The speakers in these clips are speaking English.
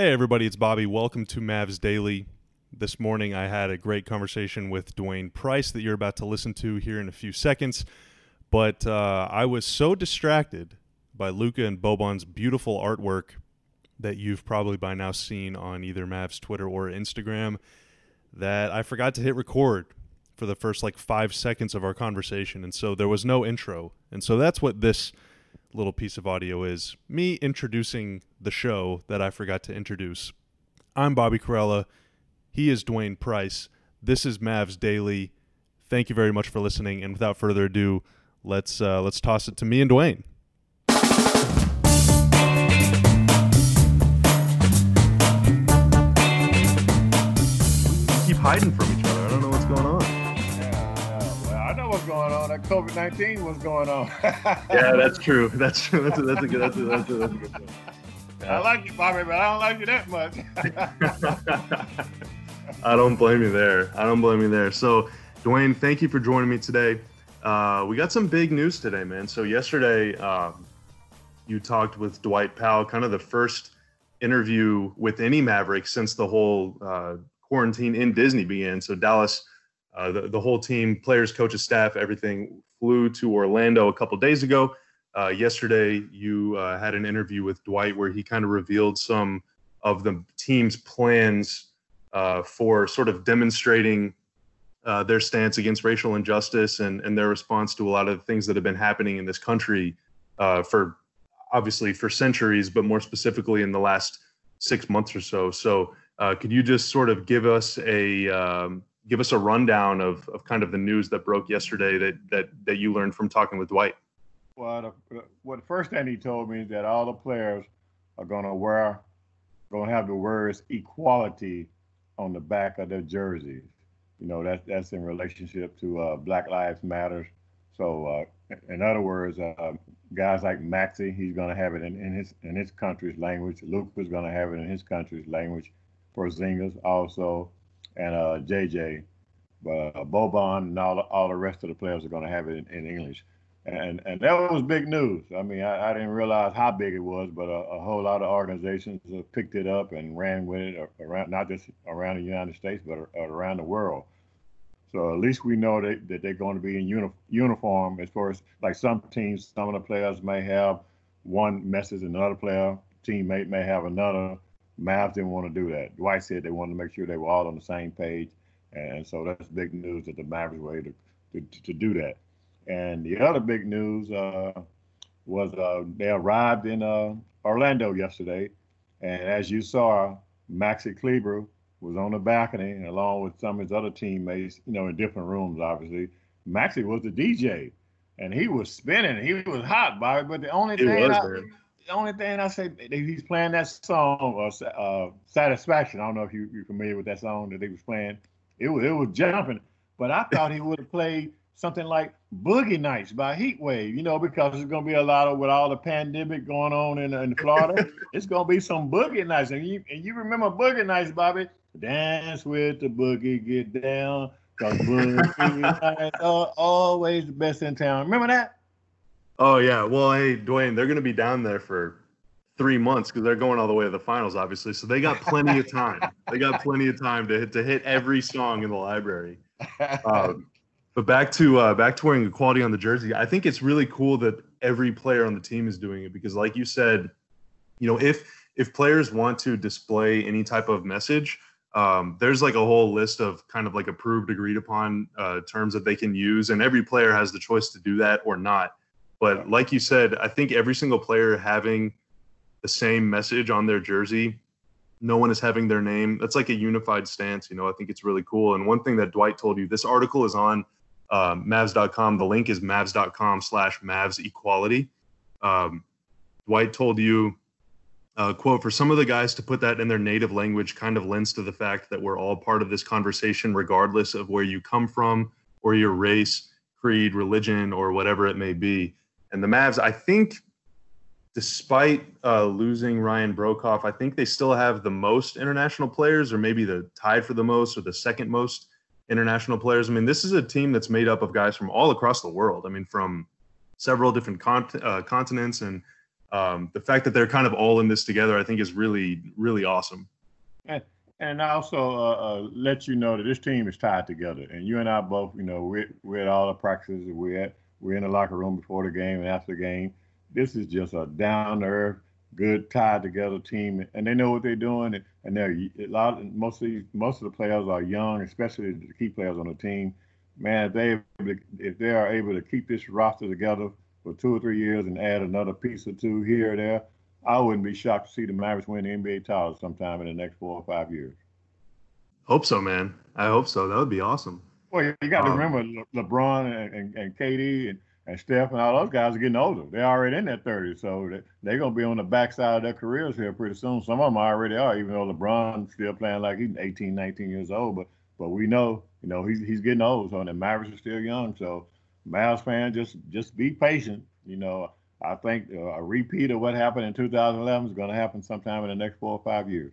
Hey, everybody, it's Bobby. Welcome to Mavs Daily. This morning, I had a great conversation with Dwain Price that you're about to listen to here in a few seconds. But uh, I was so distracted by Luka and Boban's beautiful artwork that you've probably by now seen on either Mavs Twitter or Instagram that I forgot to hit record for the first like five seconds of our conversation. And so there was no intro. And so that's what this little piece of audio is me introducing the show that I forgot to introduce. I'm Bobby Karalla. He is Dwain Price. This is Mavs Daily. Thank you very much for listening. And without further ado, let's uh, let's toss it to me and Dwain. keep hiding from each other. Well, I know what's going on. That COVID nineteen, what's going on? yeah, that's true. That's true. That's a, that's a good. That's a, that's a, that's a good point. Yeah. I like you, Bobby, but I don't like you that much. I don't blame you there. I don't blame you there. So, Dwain, thank you for joining me today. Uh, we got some big news today, man. So yesterday, um, you talked with Dwight Powell, kind of the first interview with any Maverick since the whole uh, quarantine in Disney began. So Dallas, uh, the, the whole team, players, coaches, staff, everything flew to Orlando a couple days ago. Uh, yesterday, you uh, had an interview with Dwight where he kind of revealed some of the team's plans uh, for sort of demonstrating uh, their stance against racial injustice and, and their response to a lot of the things that have been happening in this country for obviously for centuries, but more specifically in the last six months or so. So could you just sort of give us a um, give us a rundown of, of kind of the news that broke yesterday that that that you learned from talking with Dwight? Well, the, first thing he told me is that all the players are going to wear, going to have the words equality on the back of their jerseys. You know, that's that's in relationship to uh, Black Lives Matters. So, uh, in other words, uh, guys like Maxi, he's going to have it in, in his in his country's language. Luke is going to have it in his country's language. For Porzingis also, and uh, JJ. But uh, Boban and all all the rest of the players are going to have it in, in, English. And and that was big news. I mean, I, I didn't realize how big it was, but a, a, whole lot of organizations picked it up and ran with it around, not just around the United States, but around the world. So at least we know that, that they're going to be in uni- uniform as far as like some teams, some of the players may have one message, another player, teammate may have another. Mavs didn't want to do that. Dwight said they wanted to make sure they were all on the same page, and so that's big news that the Mavericks were able to, to, to do that. And the other big news uh, was uh, they arrived in uh, Orlando yesterday, and as you saw, Maxi Kleber was on the balcony along with some of his other teammates, you know, in different rooms, obviously. Maxi was the DJ, and he was spinning. He was hot, Bobby. But the only thing I, the only thing I say he's playing that song, uh, uh, "Satisfaction." I don't know if you, are familiar with that song that he was playing. It was it was jumping, but I thought he would have played something like "Boogie Nights" by Heatwave. You know, because there's going to be a lot of with all the pandemic going on in, in Florida. it's going to be some Boogie Nights, and you and you remember Boogie Nights, Bobby? Dance with the boogie, get down. Cause boogie nights are always the best in town. Remember that? Oh yeah. Well, hey, Dwain, they're going to be down there for three months because they're going all the way to the finals, obviously. So they got plenty of time. They got plenty of time to hit to hit every song in the library. Um, but back to uh, back to wearing equality on the jersey. I think it's really cool that every player on the team is doing it because, like you said, you know, if if players want to display any type of message, um, there's like a whole list of kind of like approved, agreed upon uh, terms that they can use, and every player has the choice to do that or not. But like you said, I think every single player having the same message on their jersey, no one is having their name. That's like a unified stance. You know, I think it's really cool. And one thing that Dwight told you, this article is on uh, Mavs.com. The link is Mavs.com slash Mavs equality. Um, Dwight told you, uh, quote, for some of the guys to put that in their native language kind of lends to the fact that we're all part of this conversation, regardless of where you come from or your race, creed, religion, or whatever it may be. And the Mavs, I think, despite uh, losing Ryan Broekhoff, I think they still have the most international players, or maybe the tied for the most, or the second most international players. I mean, this is a team that's made up of guys from all across the world. I mean, from several different uh, continents and um, the fact that they're kind of all in this together, I think, is really really awesome. And, and I also uh, uh, let you know that this team is tied together, and you and I both, you know, we're, we're at all the practices, we're at we're in the locker room before the game and after the game. This is just a down to earth, good tied together team, and they know what they're doing. And they're a lot. Most of most of the players are young, especially the key players on the team. Man, if they if they are able to keep this roster together for two or three years and add another piece or two here or there, I wouldn't be shocked to see the Mavericks win the NBA title sometime in the next four or five years. Hope so, man. I hope so. That would be awesome. Well, you got to um, remember Le- LeBron and, and, and KD and, and Steph and all those guys are getting older. They're already in their 30s, so they, are going to be on the backside of their careers here pretty soon. Some of them already are, even though LeBron's still playing like he's 18, 19 years old. But but we know, you know, he's he's getting old, so the Mavericks are still young. So Mavs fans, just just be patient. You know, I think a repeat of what happened in 2011 is going to happen sometime in the next four or five years.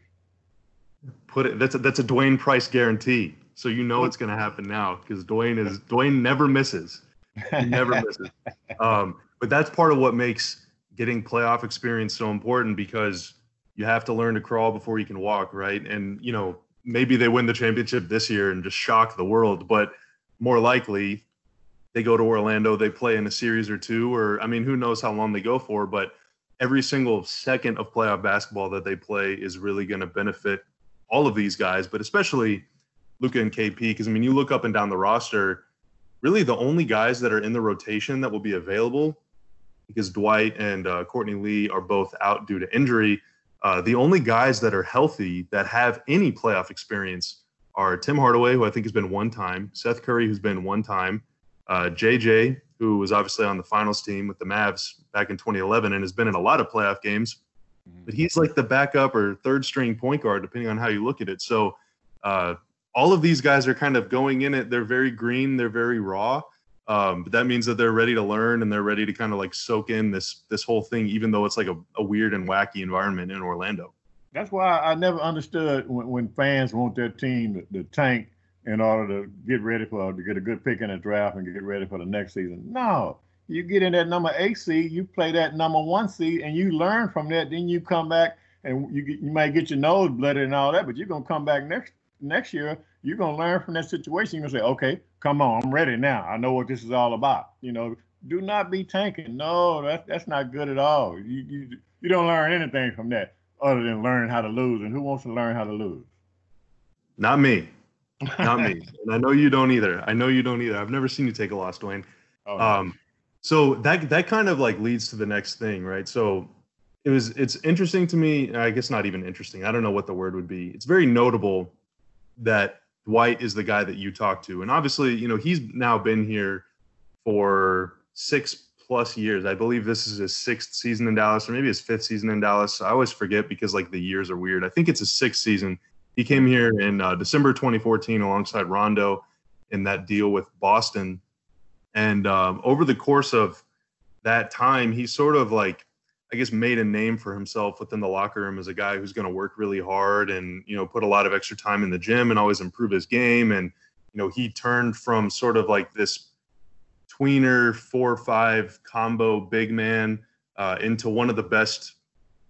Put it. That's a, that's a Dwain Price guarantee. So you know it's going to happen now because Dwain is Dwain never misses. He never misses. Um, but that's part of what makes getting playoff experience so important because you have to learn to crawl before you can walk, right? And you know maybe they win the championship this year and just shock the world, but more likely they go to Orlando, they play in a series or two, or I mean, who knows how long they go for, but every single second of playoff basketball that they play is really going to benefit all of these guys, but especially Luka and KP, because I mean, you look up and down the roster, really the only guys that are in the rotation that will be available, because Dwight and uh, Courtney Lee are both out due to injury. Uh, the only guys that are healthy that have any playoff experience are Tim Hardaway, who I think has been one time, Seth Curry, who's been one time, uh, JJ, who was obviously on the finals team with the Mavs back in 2011 and has been in a lot of playoff games. But he's like the backup or third string point guard, depending on how you look at it. So uh, all of these guys are kind of going in it. They're very green. They're very raw. Um, but that means that they're ready to learn and they're ready to kind of like soak in this this whole thing, even though it's like a, a weird and wacky environment in Orlando. That's why I never understood when, when fans want their team to, to tank in order to get ready for to get a good pick in the draft and get ready for the next season. No, you get in that number eight seed, you play that number one seed, and you learn from that. Then you come back and you you might get your nose blooded and all that, but you're gonna come back next next year. You're gonna learn from that situation. You're gonna say, okay, come on, I'm ready now. I know what this is all about. You know, do not be tanking. No, that's that's not good at all. You you you don't learn anything from that other than learning how to lose. And who wants to learn how to lose? Not me. Not me. and I know you don't either. I know you don't either. I've never seen you take a loss, Dwain. Oh, um, so that that kind of like leads to the next thing, right? So it was it's interesting to me. I guess not even interesting. I don't know what the word would be. It's very notable that Dwight is the guy that you talk to, and obviously, you know, he's now been here for six plus years. I believe this is his sixth season in Dallas, or maybe his fifth season in Dallas. I always forget because like the years are weird. I think it's his sixth season. He came here in uh, December 2014 alongside Rondo in that deal with Boston. And um, over the course of that time, he sort of like, I guess, made a name for himself within the locker room as a guy who's going to work really hard and, you know, put a lot of extra time in the gym and always improve his game. And, you know, he turned from sort of like this tweener four five combo big man uh, into one of the best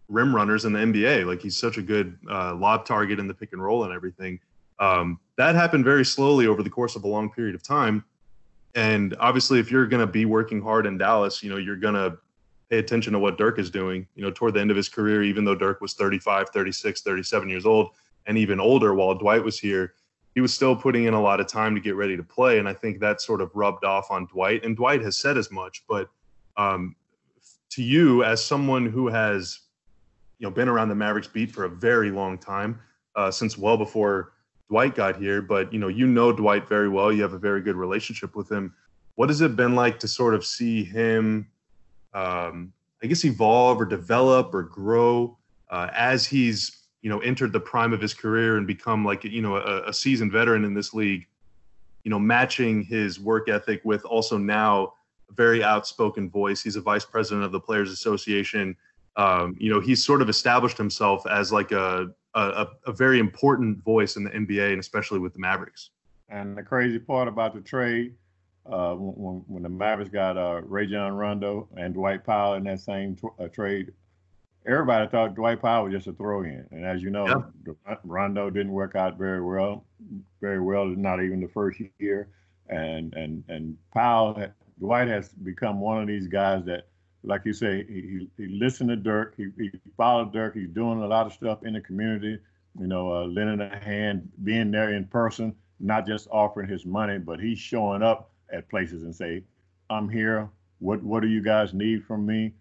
rim runners in the NBA. Like he's such a good uh, lob target in the pick and roll and everything. Um, that happened very slowly over the course of a long period of time. And obviously, if you're going to be working hard in Dallas, you know, you're going to pay attention to what Dirk is doing. You know, toward the end of his career, even though Dirk was 35, 36, 37 years old, and even older while Dwight was here, he was still putting in a lot of time to get ready to play. And I think that sort of rubbed off on Dwight. And Dwight has said as much. But um, to you, as someone who has you know been around the Mavericks beat for a very long time, uh, since well before Dwight got here. But you know, you know Dwight very well. You have a very good relationship with him. What has it been like to sort of see him, um, I guess, evolve or develop or grow uh, as he's you know entered the prime of his career and become like you know a, a seasoned veteran in this league? You know, matching his work ethic with also now a very outspoken voice. He's a vice president of the Players Association um, you know, he's sort of established himself as like a, a, a very important voice in the NBA and especially with the Mavericks. And the crazy part about the trade, uh, when, when the Mavericks got uh, Rajon Rondo and Dwight Powell in that same uh, trade everybody thought Dwight Powell was just a throw-in, and as you know, yeah. Rondo didn't work out very well, very well, not even the first year, and and and Powell, Dwight has become one of these guys that, like you say, he he, he listened to Dirk, he, he followed Dirk, he's doing a lot of stuff in the community, you know, uh, lending a hand, being there in person, not just offering his money, but he's showing up at places and say, "I'm here. What what do you guys need from me?"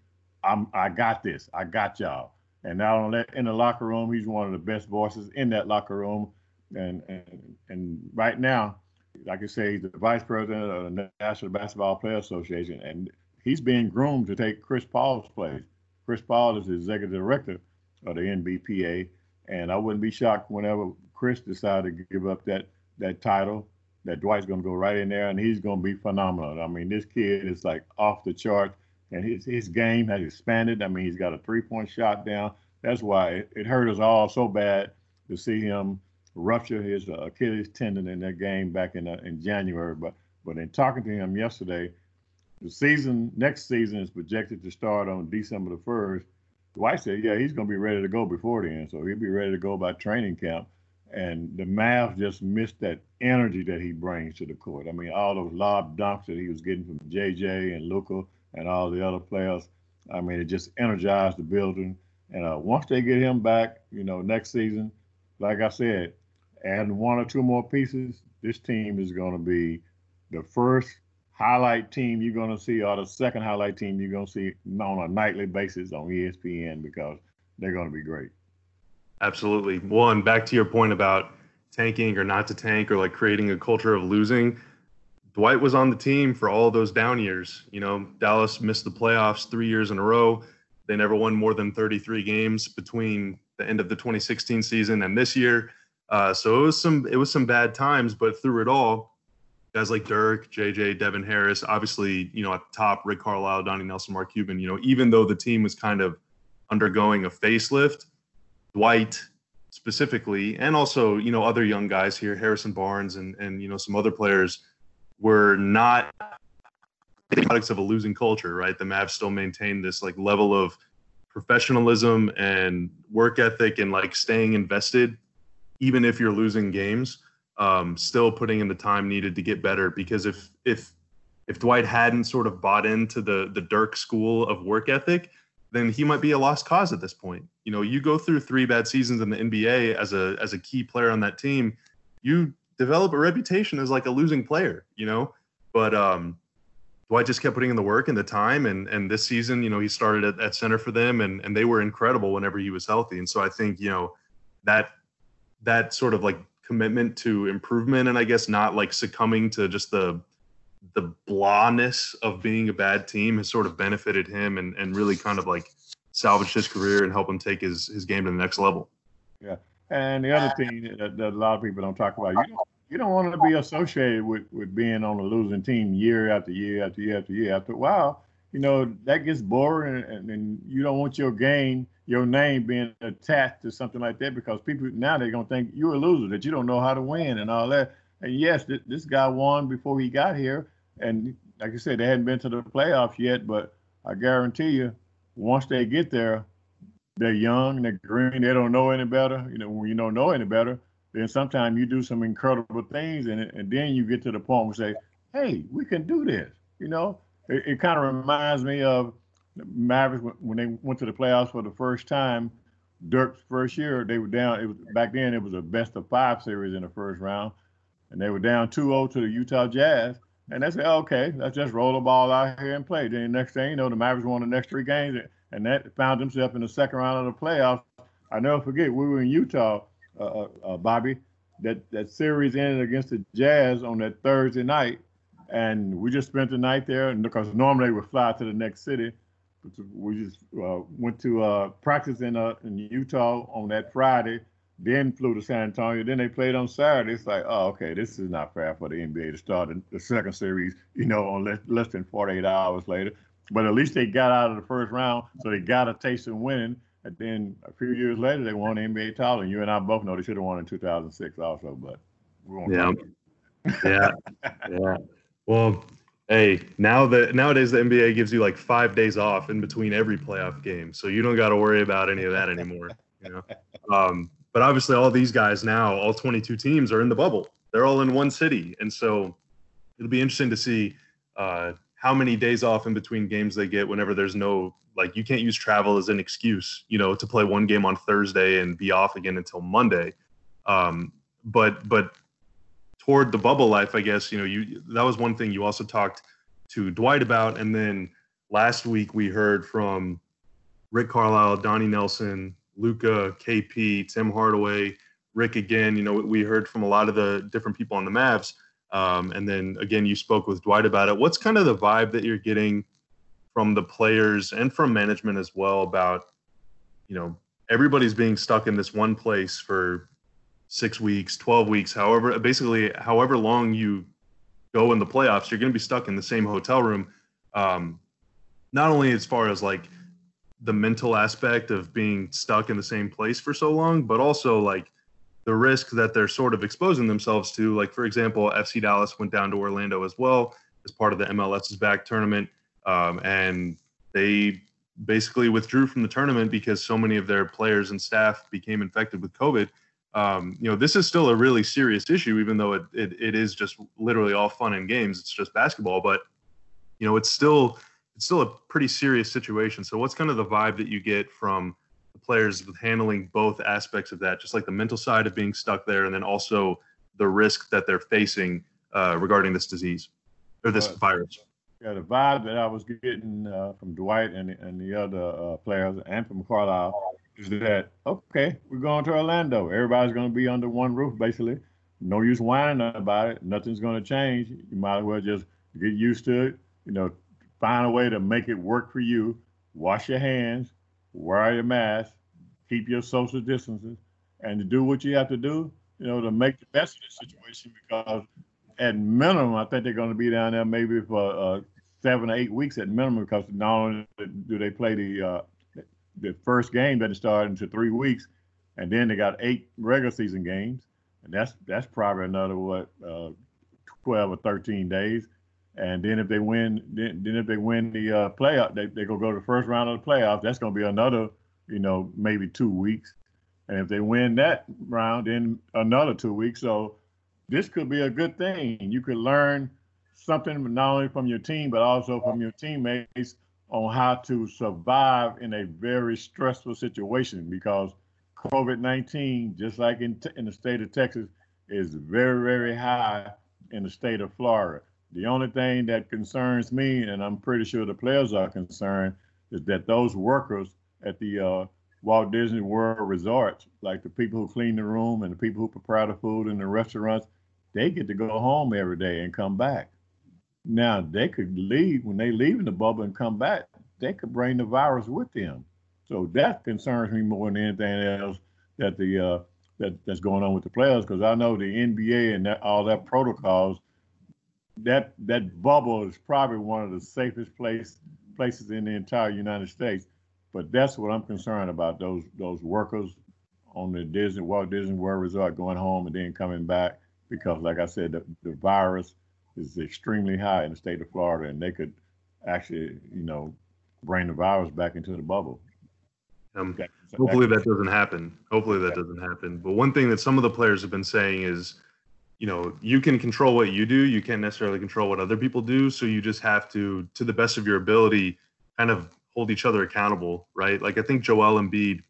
I'm I got this. I got y'all. And that in the locker room, he's one of the best voices in that locker room. And and and right now, like I say, he's the vice president of the National Basketball Player Association, and he's being groomed to take Chris Paul's place. Chris Paul is the executive director of the NBPA, and I wouldn't be shocked whenever Chris decided to give up that that title. That Dwight's going to go right in there, and he's going to be phenomenal. I mean, this kid is like off the chart and his his game has expanded. I mean, he's got a three point shot down. That's why it, it hurt us all so bad to see him rupture his uh, Achilles tendon in that game back in uh, in January. But but in talking to him yesterday, the season next season is projected to start on December the first. Dwight said, yeah, he's going to be ready to go before then, so he'll be ready to go by training camp. And the Mavs just missed that energy that he brings to the court. I mean, all those lob dunks that he was getting from JJ and Luka and all the other players. I mean, it just energized the building. And uh, once they get him back, you know, next season, like I said, adding one or two more pieces, this team is going to be the first highlight team you're going to see, or the second highlight team you're going to see on a nightly basis on ESPN because they're going to be great. Absolutely. One, back to your point about tanking or not to tank or like creating a culture of losing. Dwight was on the team for all those down years. You know, Dallas missed the playoffs three years in a row. They never won more than 33 games between the end of the 2016 season and this year. Uh, so it was some it was some bad times, but through it all, guys like Dirk, JJ, Devin Harris, obviously, you know, at the top, Rick Carlisle, Donnie Nelson, Mark Cuban, you know, even though the team was kind of undergoing a facelift, Dwight specifically, and also, you know, other young guys here, Harrison Barnes and and you know, some other players were not products of a losing culture, right? The Mavs still maintain this like level of professionalism and work ethic and like staying invested, even if you're losing games. Um, still putting in the time needed to get better because if if if Dwight hadn't sort of bought into the the Dirk school of work ethic, then he might be a lost cause at this point. You know, you go through three bad seasons in the NBA as a as a key player on that team, you develop a reputation as like a losing player, you know. But um, Dwight just kept putting in the work and the time, and and this season, you know, he started at, at center for them, and and they were incredible whenever he was healthy. And so I think you know that that sort of like commitment to improvement, and I guess not like succumbing to just the the blahness of being a bad team has sort of benefited him and and really kind of like salvaged his career and help him take his his game to the next level. Yeah. And the other thing that, that a lot of people don't talk about, you don't, you don't want to be associated with, with being on a losing team year after year after year after year. After a while, you know, that gets boring and, and you don't want your game, your name being attached to something like that because people now they're going to think you're a loser, that you don't know how to win and all that. And yes, th- this guy won before he got here. And like I said, they hadn't been to the playoffs yet, but I guarantee you, once they get there, they're young, they're green, they don't know any better. You know, when you don't know any better, then sometimes you do some incredible things, and and then you get to the point where you say, "Hey, we can do this." You know, it, it kind of reminds me of Mavericks when they went to the playoffs for the first time. Dirk's first year, they were down. It was back then. It was a best of five series in the first round, and they were down 2-0 to the Utah Jazz. And they said, okay, let's just roll the ball out here and play. Then the next thing you know, the Mavericks won the next three games and that found themselves in the second round of the playoffs. I never forget we were in Utah, uh, uh, uh, Bobby. That that series ended against the Jazz on that Thursday night, and we just spent the night there. Because normally we fly to the next city, we just uh, went to uh, practice in uh, in Utah on that Friday. Then flew to San Antonio. Then they played on Saturday. It's like, oh, okay, this is not fair for the NBA to start the second series, you know, on less, less than 48 hours later. But at least they got out of the first round, so they got a taste of winning. And then a few years later, they won the NBA title. And you and I both know they should have won in 2006 also. But yeah, yeah, yeah. Well, Hey, now that nowadays the NBA gives you like five days off in between every playoff game, so you don't got to worry about any of that anymore. You know, um, but obviously all these guys now, all 22 teams are in the bubble. They're all in one city, and so it'll be interesting to see uh, how many days off in between games they get whenever there's no like you can't use travel as an excuse, you know, to play one game on Thursday and be off again until Monday. Um, but but toward the bubble life, I guess you know you that was one thing you also talked to Dwight about, and then last week we heard from Rick Carlisle, Donnie Nelson, Luka, KP, Tim Hardaway, Rick again. You know we heard from a lot of the different people on the Mavs, um, and then again you spoke with Dwight about it. What's kind of the vibe that you're getting from the players and from management as well about you know everybody's being stuck in this one place for six weeks, 12 weeks, however, basically, however long you go in the playoffs, you're going to be stuck in the same hotel room. Um, not only as far as like the mental aspect of being stuck in the same place for so long, but also like the risk that they're sort of exposing themselves to. Like, for example, FC Dallas went down to Orlando as well as part of the MLS's back tournament. Um, and they basically withdrew from the tournament because so many of their players and staff became infected with COVID um, you know, this is still a really serious issue, even though it, it, it is just literally all fun and games. It's just basketball, but you know, it's still it's still a pretty serious situation. So, what's kind of the vibe that you get from the players with handling both aspects of that, just like the mental side of being stuck there, and then also the risk that they're facing uh, regarding this disease or this uh, virus? Yeah, the vibe that I was getting uh, from Dwight and and the other uh, players, and from Carlisle is that okay? We're going to Orlando. Everybody's going to be under one roof, basically. No use whining about it. Nothing's going to change. You might as well just get used to it. You know, find a way to make it work for you. Wash your hands, wear your mask, keep your social distances, and to do what you have to do. You know, to make the best of the situation because at minimum, I think they're going to be down there maybe for uh, seven or eight weeks at minimum because not only do they play the uh, the first game doesn't start into three weeks, and then they got eight regular season games, and that's that's probably another what uh, twelve or thirteen days. And then if they win, then, then if they win the uh, playoff, they they go go to the first round of the playoffs. That's going to be another, you know, maybe two weeks. And if they win that round, then another two weeks. So this could be a good thing. You could learn something not only from your team but also from your teammates on how to survive in a very stressful situation because COVID 19, just like in, in the state of Texas, is very, very high in the state of Florida. The only thing that concerns me, and I'm pretty sure the players are concerned, is that those workers at the uh, Walt Disney World resorts, like the people who clean the room and the people who prepare the food in the restaurants, they get to go home every day and come back. Now they could leave when they leave in the bubble and come back. They could bring the virus with them. So that concerns me more than anything else that the uh, that that's going on with the players because I know the NBA and that, all that protocols. That that bubble is probably one of the safest place places in the entire United States. But that's what I'm concerned about those those workers on the Disney Walt Disney World Resort going home and then coming back because, like I said, the, the virus is extremely high in the state of Florida, and they could actually, you know, bring the virus back into the bubble. Um, hopefully that doesn't happen. Hopefully that doesn't happen. But one thing that some of the players have been saying is, you know, you can control what you do. You can't necessarily control what other people do. So you just have to, to the best of your ability, kind of hold each other accountable, right? Like I think Joel Embiid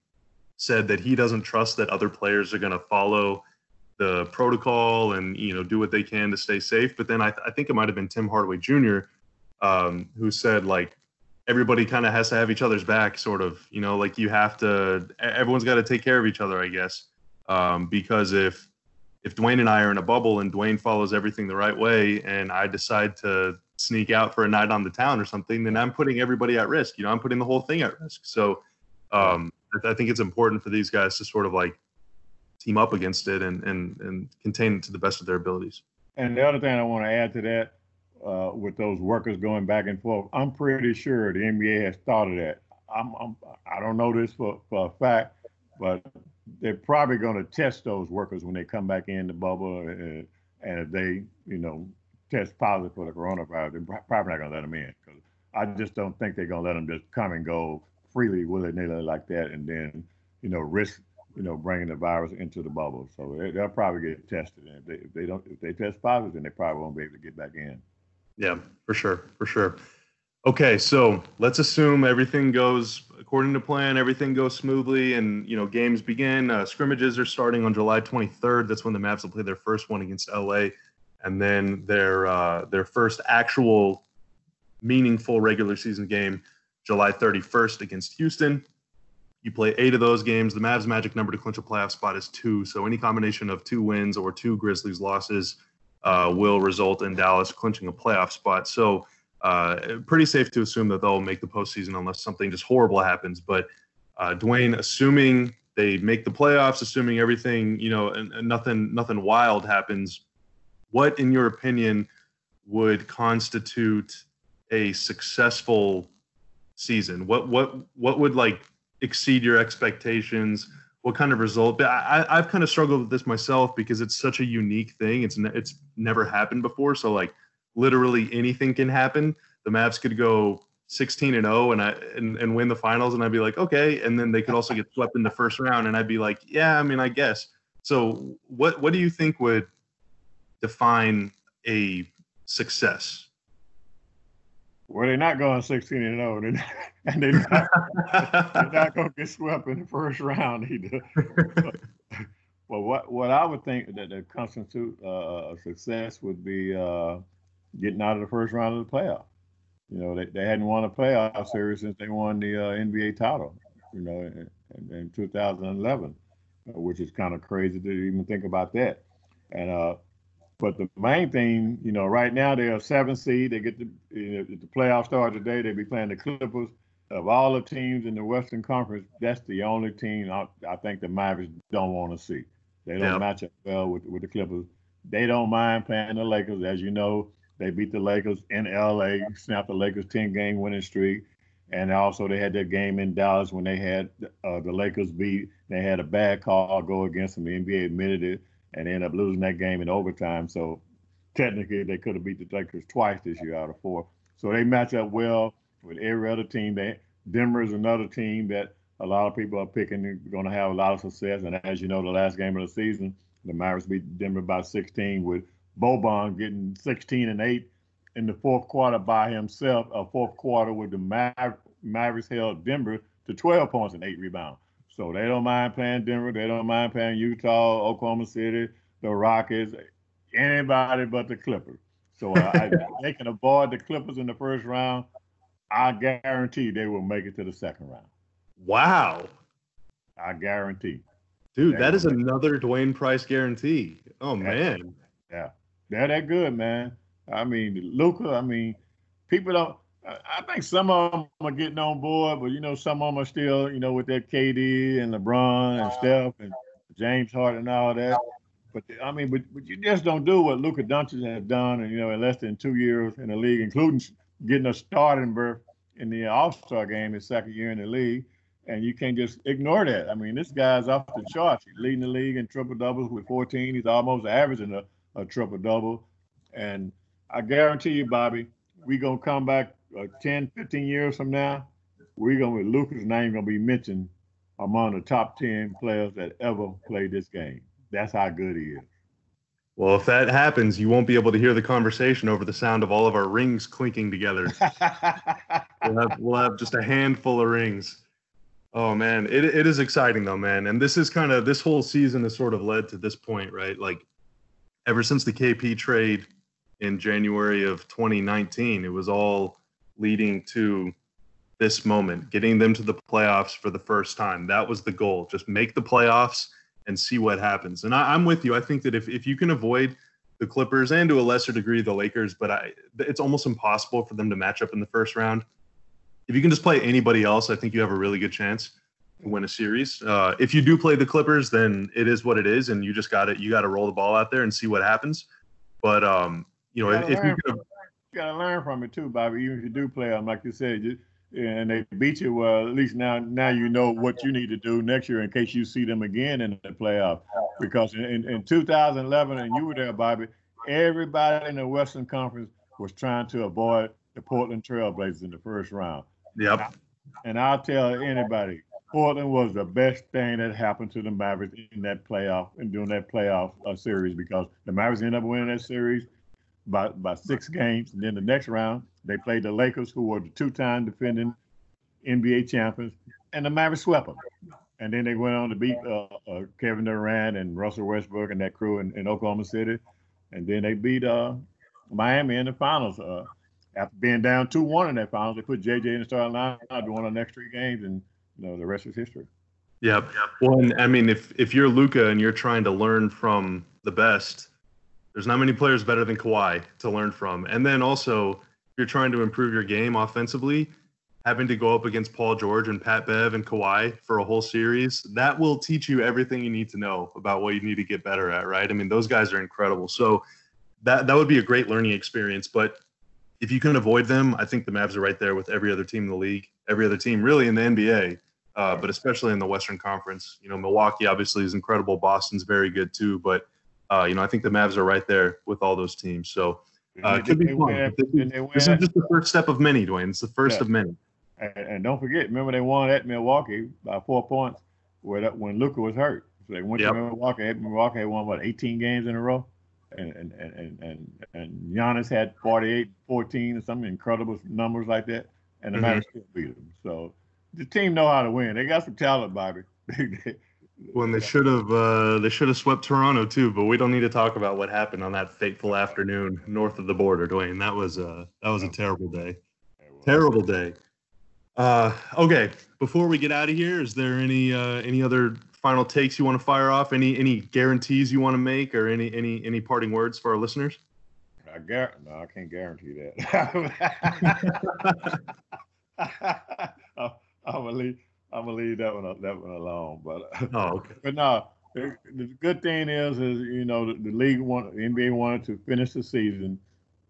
said that he doesn't trust that other players are going to follow the protocol and you know do what they can to stay safe. But then I, th- I think it might have been Tim Hardaway Jr. Um, who said like everybody kind of has to have each other's back, sort of. You know, like you have to. Everyone's got to take care of each other, I guess. Um, because if if Dwain and I are in a bubble and Dwain follows everything the right way, and I decide to sneak out for a night on the town or something, then I'm putting everybody at risk. You know, I'm putting the whole thing at risk. So um, I think it's important for these guys to sort of like team up against it and and and contain it to the best of their abilities. And the other thing I want to add to that, uh, with those workers going back and forth, I'm pretty sure the NBA has thought of that. I'm, I'm I don't know this for, for a fact, but they're probably going to test those workers when they come back in the bubble, uh, and if they, you know, test positive for the coronavirus, they're probably not going to let them in. Cause I just don't think they're going to let them just come and go freely, willy nilly like that, and then you know risk you know bringing the virus into the bubble. So they, will probably get tested, and if they, if they don't, if they test positive, then they probably won't be able to get back in. Yeah, for sure, for sure. Okay, so let's assume everything goes according to plan, everything goes smoothly, and you know games begin. Uh, scrimmages are starting on July 23rd. That's when the Mavs will play their first one against LA, and then their uh, their first actual meaningful regular season game July 31st against Houston. You play eight of those games. The Mavs' magic number to clinch a playoff spot is two. So any combination of two wins or two Grizzlies losses uh, will result in Dallas clinching a playoff spot. So uh, pretty safe to assume that they'll make the postseason unless something just horrible happens. But uh, Dwain, assuming they make the playoffs, assuming everything you know and, and nothing nothing wild happens, what in your opinion would constitute a successful season? What what what would like exceed your expectations? What kind of result? I, I've kind of struggled with this myself because it's such a unique thing. It's ne- it's never happened before. So like literally anything can happen. The Mavs could go 16 and 0 and I and, and win the finals and I'd be like, okay. And then they could also get swept in the first round and I'd be like, yeah, I mean, I guess. So what what do you think would define a success well, they're not going 16 and 0, and they're not, they're not going to get swept in the first round either. But, what what I would think that the constitute uh, a success would be uh, getting out of the first round of the playoff. You know, they, they hadn't won a playoff series since they won the uh, NBA title. You know, in, in 2011, which is kind of crazy to even think about that. And uh, but the main thing, you know, right now they're a seven seed. They get the you know, the playoff start today. They be playing the Clippers. Of all the teams in the Western Conference, that's the only team I, I think the Mavericks don't want to see. They don't yeah. match up well with with the Clippers. They don't mind playing the Lakers, as you know. They beat the Lakers in LA, snapped the Lakers 10 game winning streak. And also, they had that game in Dallas when they had uh, the Lakers beat. They had a bad call go against them. The NBA admitted it and ended up losing that game in overtime. So technically, they could have beat the Lakers twice this year out of four. So they match up well with every other team. They, Denver is another team that a lot of people are picking going to have a lot of success. And as you know, the last game of the season, the Mavericks beat Denver by 16 with Boban getting 16 and 8 in the fourth quarter by himself. A fourth quarter with the Maver- Mavericks held Denver to 12 points and eight rebounds. So they don't mind playing Denver. They don't mind playing Utah, Oklahoma City, the Rockets, anybody but the Clippers. So uh, I, they can avoid the Clippers in the first round. I guarantee they will make it to the second round. Wow. I guarantee. Dude, that is another Dwain Price guarantee. Oh man. Yeah. They're that good, man. I mean, Luka. I mean, people don't I think some of them are getting on board, but you know, some of them are still, you know, with that KD and LeBron and uh-huh. Steph and James Harden and all that. But I mean, but, but you just don't do what Luka Doncic has done, and you know, in less than two years in the league, including getting a starting berth in the All Star game his second year in the league. And you can't just ignore that. I mean, this guy's off the charts. He's leading the league in triple doubles with 14. He's almost averaging a, a triple double. And I guarantee you, Bobby, we're gonna come back uh, 10, 15 years from now, we're gonna Luka's name gonna be mentioned among the top 10 players that ever played this game. That's how good he is. Well, if that happens, you won't be able to hear the conversation over the sound of all of our rings clinking together. we'll, have, we'll have just a handful of rings. Oh man, it it is exciting though, man. And this is kind of this whole season has sort of led to this point, right? Like ever since the KP trade in January of 2019, it was all leading to this moment, getting them to the playoffs for the first time. That was the goal. Just make the playoffs and see what happens. And I, am with you. I think that if, if you can avoid the Clippers and to a lesser degree the Lakers, but I, it's almost impossible for them to match up in the first round. If you can just play anybody else, I think you have a really good chance win a series. Uh, if you do play the Clippers, then it is what it is, and you just got to you got to roll the ball out there and see what happens. But um, you know, if, if you got to learn from it too, Bobby. Even if you do play them, like you said, you, and they beat you, well, at least now now you know what you need to do next year in case you see them again in the playoff. Because in, in, in 2011, and you were there, Bobby, everybody in the Western Conference was trying to avoid the Portland Trailblazers in the first round. Yep. And I'll tell anybody, Portland was the best thing that happened to the Mavericks in that playoff and during that playoff uh, series because the Mavericks ended up winning that series by by six games. And then the next round, they played the Lakers, who were the two-time defending NBA champions, and the Mavericks swept them. And then they went on to beat uh, uh, Kevin Durant and Russell Westbrook and that crew in, in Oklahoma City. And then they beat uh, Miami in the finals. Uh, after being down 2 1 in that finals, they put JJ in the starting line, won the next three games, and you know the rest is history. Yep. Well, and, I mean, if if you're Luka and you're trying to learn from the best, there's not many players better than Kawhi to learn from. And then also, if you're trying to improve your game offensively, having to go up against Paul George and Pat Bev and Kawhi for a whole series, that will teach you everything you need to know about what you need to get better at, right? I mean, those guys are incredible. So that that would be a great learning experience. But if you can avoid them, I think the Mavs are right there with every other team in the league, every other team really in the NBA uh, but especially in the Western Conference. You know, Milwaukee obviously is incredible. Boston's very good too, but uh, you know, I think the Mavs are right there with all those teams. So uh, it could be fun. This, is, this is just the first step of many, Dwain. It's the first yeah. of many. And, and, don't forget, remember they won at Milwaukee by four points where that, when Luka was hurt. So they went yep. to Milwaukee. Milwaukee won what 18 games in a row, and and and and and Giannis had 48, 14, or some incredible numbers like that, and the mm-hmm. Mavs still beat them. So the team know how to win. They got some talent, Bobby. when they should have uh, they should have swept Toronto too, but we don't need to talk about what happened on that fateful afternoon north of the border, Dwain. That was uh that was a terrible day. Terrible day. Uh, okay, before we get out of here, is there any uh, any other final takes you want to fire off? Any any guarantees you want to make, or any any any parting words for our listeners? I gar- no, I can't guarantee that. I'm gonna leave. I'm gonna leave that one that one alone. But oh, okay. But no, the, the good thing is, is you know the, the league want the NBA wanted to finish the season.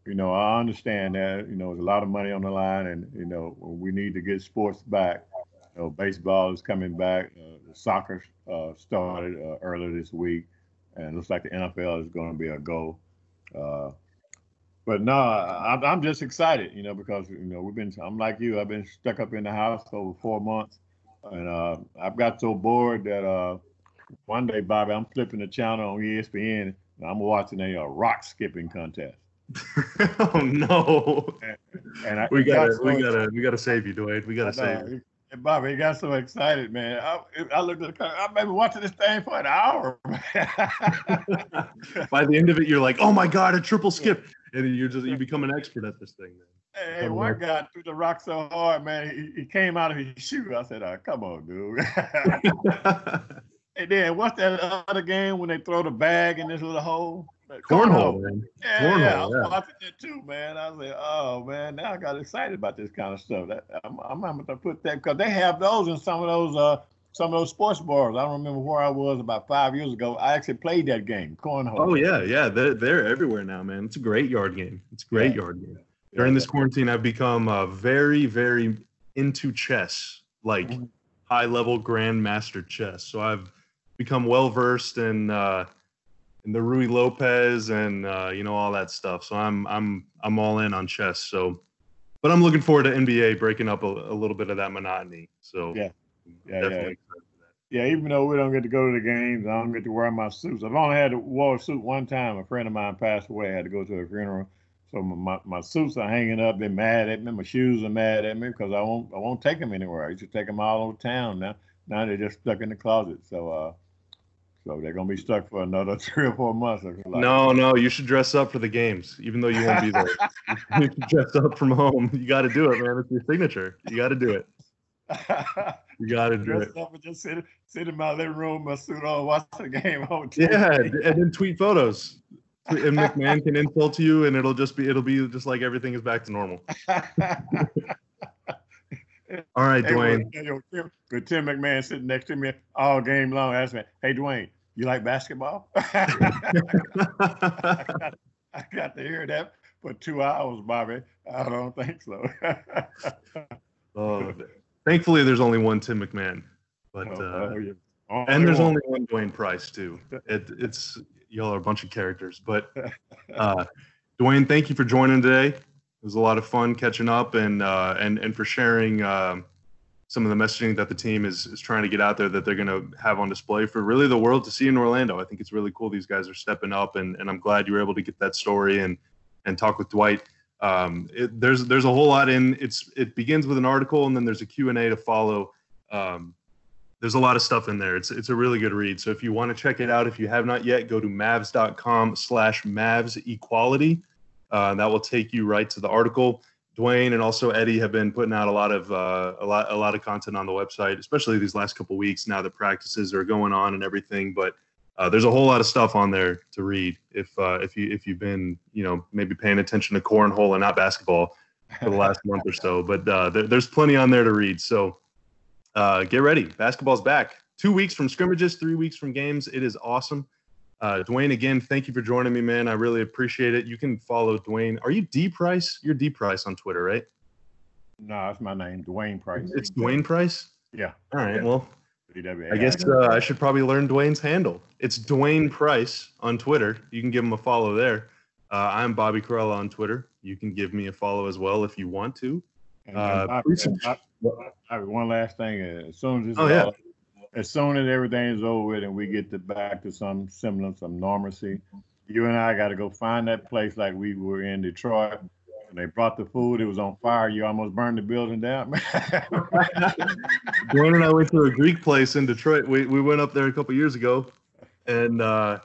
You know, I understand that. You know, there's a lot of money on the line, and you know we need to get sports back. You know, baseball is coming back. Uh, soccer uh, started uh, earlier this week, and it looks like the NFL is going to be a go. But no, I'm, I'm just excited, you know, because you know we've been. I'm like you. I've been stuck up in the house over four months, and uh, I've got so bored that uh, one day, Bobby, I'm flipping the channel on ESPN. And I'm watching a, a uh, rock skipping contest. oh no! And, and I, we gotta, so we gotta, we gotta save you, Dwain. We gotta save you. And Bobby, he got so excited, man. I, I looked at the car. I've been watching this thing for an hour. By the end of it, you're like, "Oh my god, a triple skip!" And you just you become an expert at this thing. Man. Hey, one guy threw the rock so hard, man. He, he came out of his shoe. I said, oh, "Come on, dude." and then what's that other game when they throw the bag in this little hole? Cornhole, man. Yeah, Cornhole, yeah, I was yeah. watching it too, man. I was like, oh man, now I got excited about this kind of stuff. That, I'm, I'm going to put that because they have those in some of those uh some of those sports bars. I don't remember where I was about five years ago. I actually played that game, cornhole. Oh yeah, yeah, they're they're everywhere now, man. It's a great yard game. It's a great yeah. yard game. During this quarantine, I've become uh, very, very into chess, like mm-hmm. high level grandmaster chess. So I've become well versed in uh, in the Ruy Lopez and uh, you know all that stuff. So I'm I'm I'm all in on chess. So, but I'm looking forward to NBA breaking up a, a little bit of that monotony. So yeah, yeah, yeah. Yeah, even though we don't get to go to the games, I don't get to wear my suits. I've only had to wear a suit one time. A friend of mine passed away. I had to go to a funeral. So my, my suits are hanging up. They're mad at me. My shoes are mad at me because I won't I won't take them anywhere. I used to take them all over town. Now now they're just stuck in the closet. So uh, so they're gonna be stuck for another three or four months. Like. No, no, you should dress up for the games, even though you won't be there. you should dress up from home. You got to do it, man. It's your signature. You got to do it. You got to do it. Up and just sit, sit in my living room, my suit on, watch the game on TV. Yeah, and then tweet photos. And McMahon can insult you, and it'll just be it'll be just like everything is back to normal. all right, hey, Dwain. Tim, McMahon sitting next to me all game long. Asked me, "Hey, Dwain, you like basketball?" I, got, I got to hear that for two hours, Bobby. I don't think so. oh, Thankfully, there's only one Tim McMahon, but oh, uh, oh, and there's only one Dwain Price too. It, it's y'all are a bunch of characters. But uh, Dwain, thank you for joining today. It was a lot of fun catching up and uh, and and for sharing uh, some of the messaging that the team is is trying to get out there that they're going to have on display for really the world to see in Orlando. I think it's really cool. These guys are stepping up, and and I'm glad you were able to get that story and and talk with Dwight. Um, it, there's there's a whole lot in it's it begins with an article and then there's a Q and A to follow. Um, there's a lot of stuff in there. It's it's a really good read. So if you want to check it out, if you have not yet, go to mavs.com slash mavs equality. Uh, that will take you right to the article. Dwain and also Eddie have been putting out a lot of uh, a lot a lot of content on the website, especially these last couple weeks. Now that practices are going on and everything, but uh, there's a whole lot of stuff on there to read if uh, if you if you've been you know maybe paying attention to cornhole and not basketball for the last month or so. But uh, there, there's plenty on there to read. So uh, get ready. Basketball's back. Two weeks from scrimmages, three weeks from games. It is awesome. Uh, Dwain, again, thank you for joining me, man. I really appreciate it. You can follow Dwain. Are you D Price? You're D Price on Twitter, right? No, that's my name, Dwain Price. It's Dwain Price. Yeah. All right. Yeah. Well. I guess uh, I should probably learn Dwain's handle. It's Dwain Price on Twitter. You can give him a follow there. Uh, I'm Bobby Karalla on Twitter. You can give me a follow as well if you want to. And, uh, and please- I- I- I- one last thing. uh, As soon as it's Oh, yeah. all- as soon as everything is over with and we get to back to some semblance of normalcy, you and I got to go find that place like we were in Detroit. They brought the food. It was on fire. You almost burned the building down. Dwain and I went to a Greek place in Detroit. We, we went up there a couple years ago, and uh,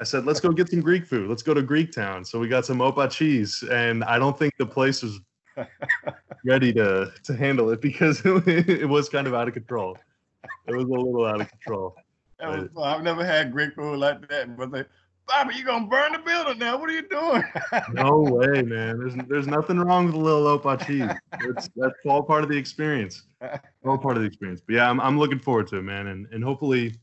I said, "Let's go get some Greek food. Let's go to Greek Town." So we got some opa cheese, and I don't think the place was ready to to handle it because it was kind of out of control. It was a little out of control. Was. I've never had Greek food like that. But they, Bobby, you gonna burn the building now? What are you doing? No way, man. There's there's nothing wrong with a little opa cheese. That's all part of the experience. All part of the experience. But yeah, I'm I'm looking forward to it, man. And and hopefully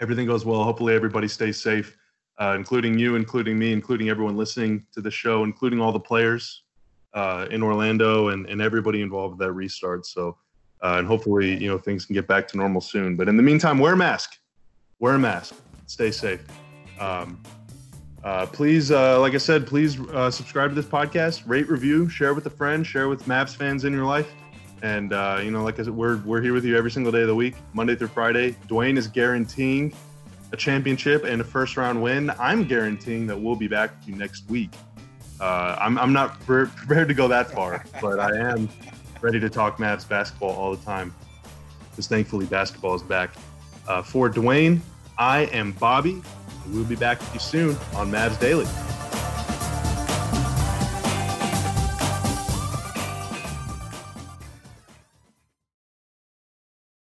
everything goes well. Hopefully everybody stays safe, uh, including you, including me, including everyone listening to the show, including all the players uh, in Orlando and and everybody involved with that restart. So uh, and hopefully you know things can get back to normal soon. But in the meantime, wear a mask. Wear a mask. Stay safe. Um, uh, please, uh, like I said, please uh, subscribe to this podcast, rate, review, share with a friend, share with Mavs fans in your life. And uh, you know, like I said, we're we're here with you every single day of the week, Monday through Friday. Dwain is guaranteeing a championship and a first round win. I'm guaranteeing that we'll be back with you next week. Uh, I'm I'm not pre- prepared to go that far, but I am ready to talk Mavs basketball all the time. Because thankfully, basketball is back. Uh, for Dwain, I am Bobby. We'll be back with you soon on Mavs Daily.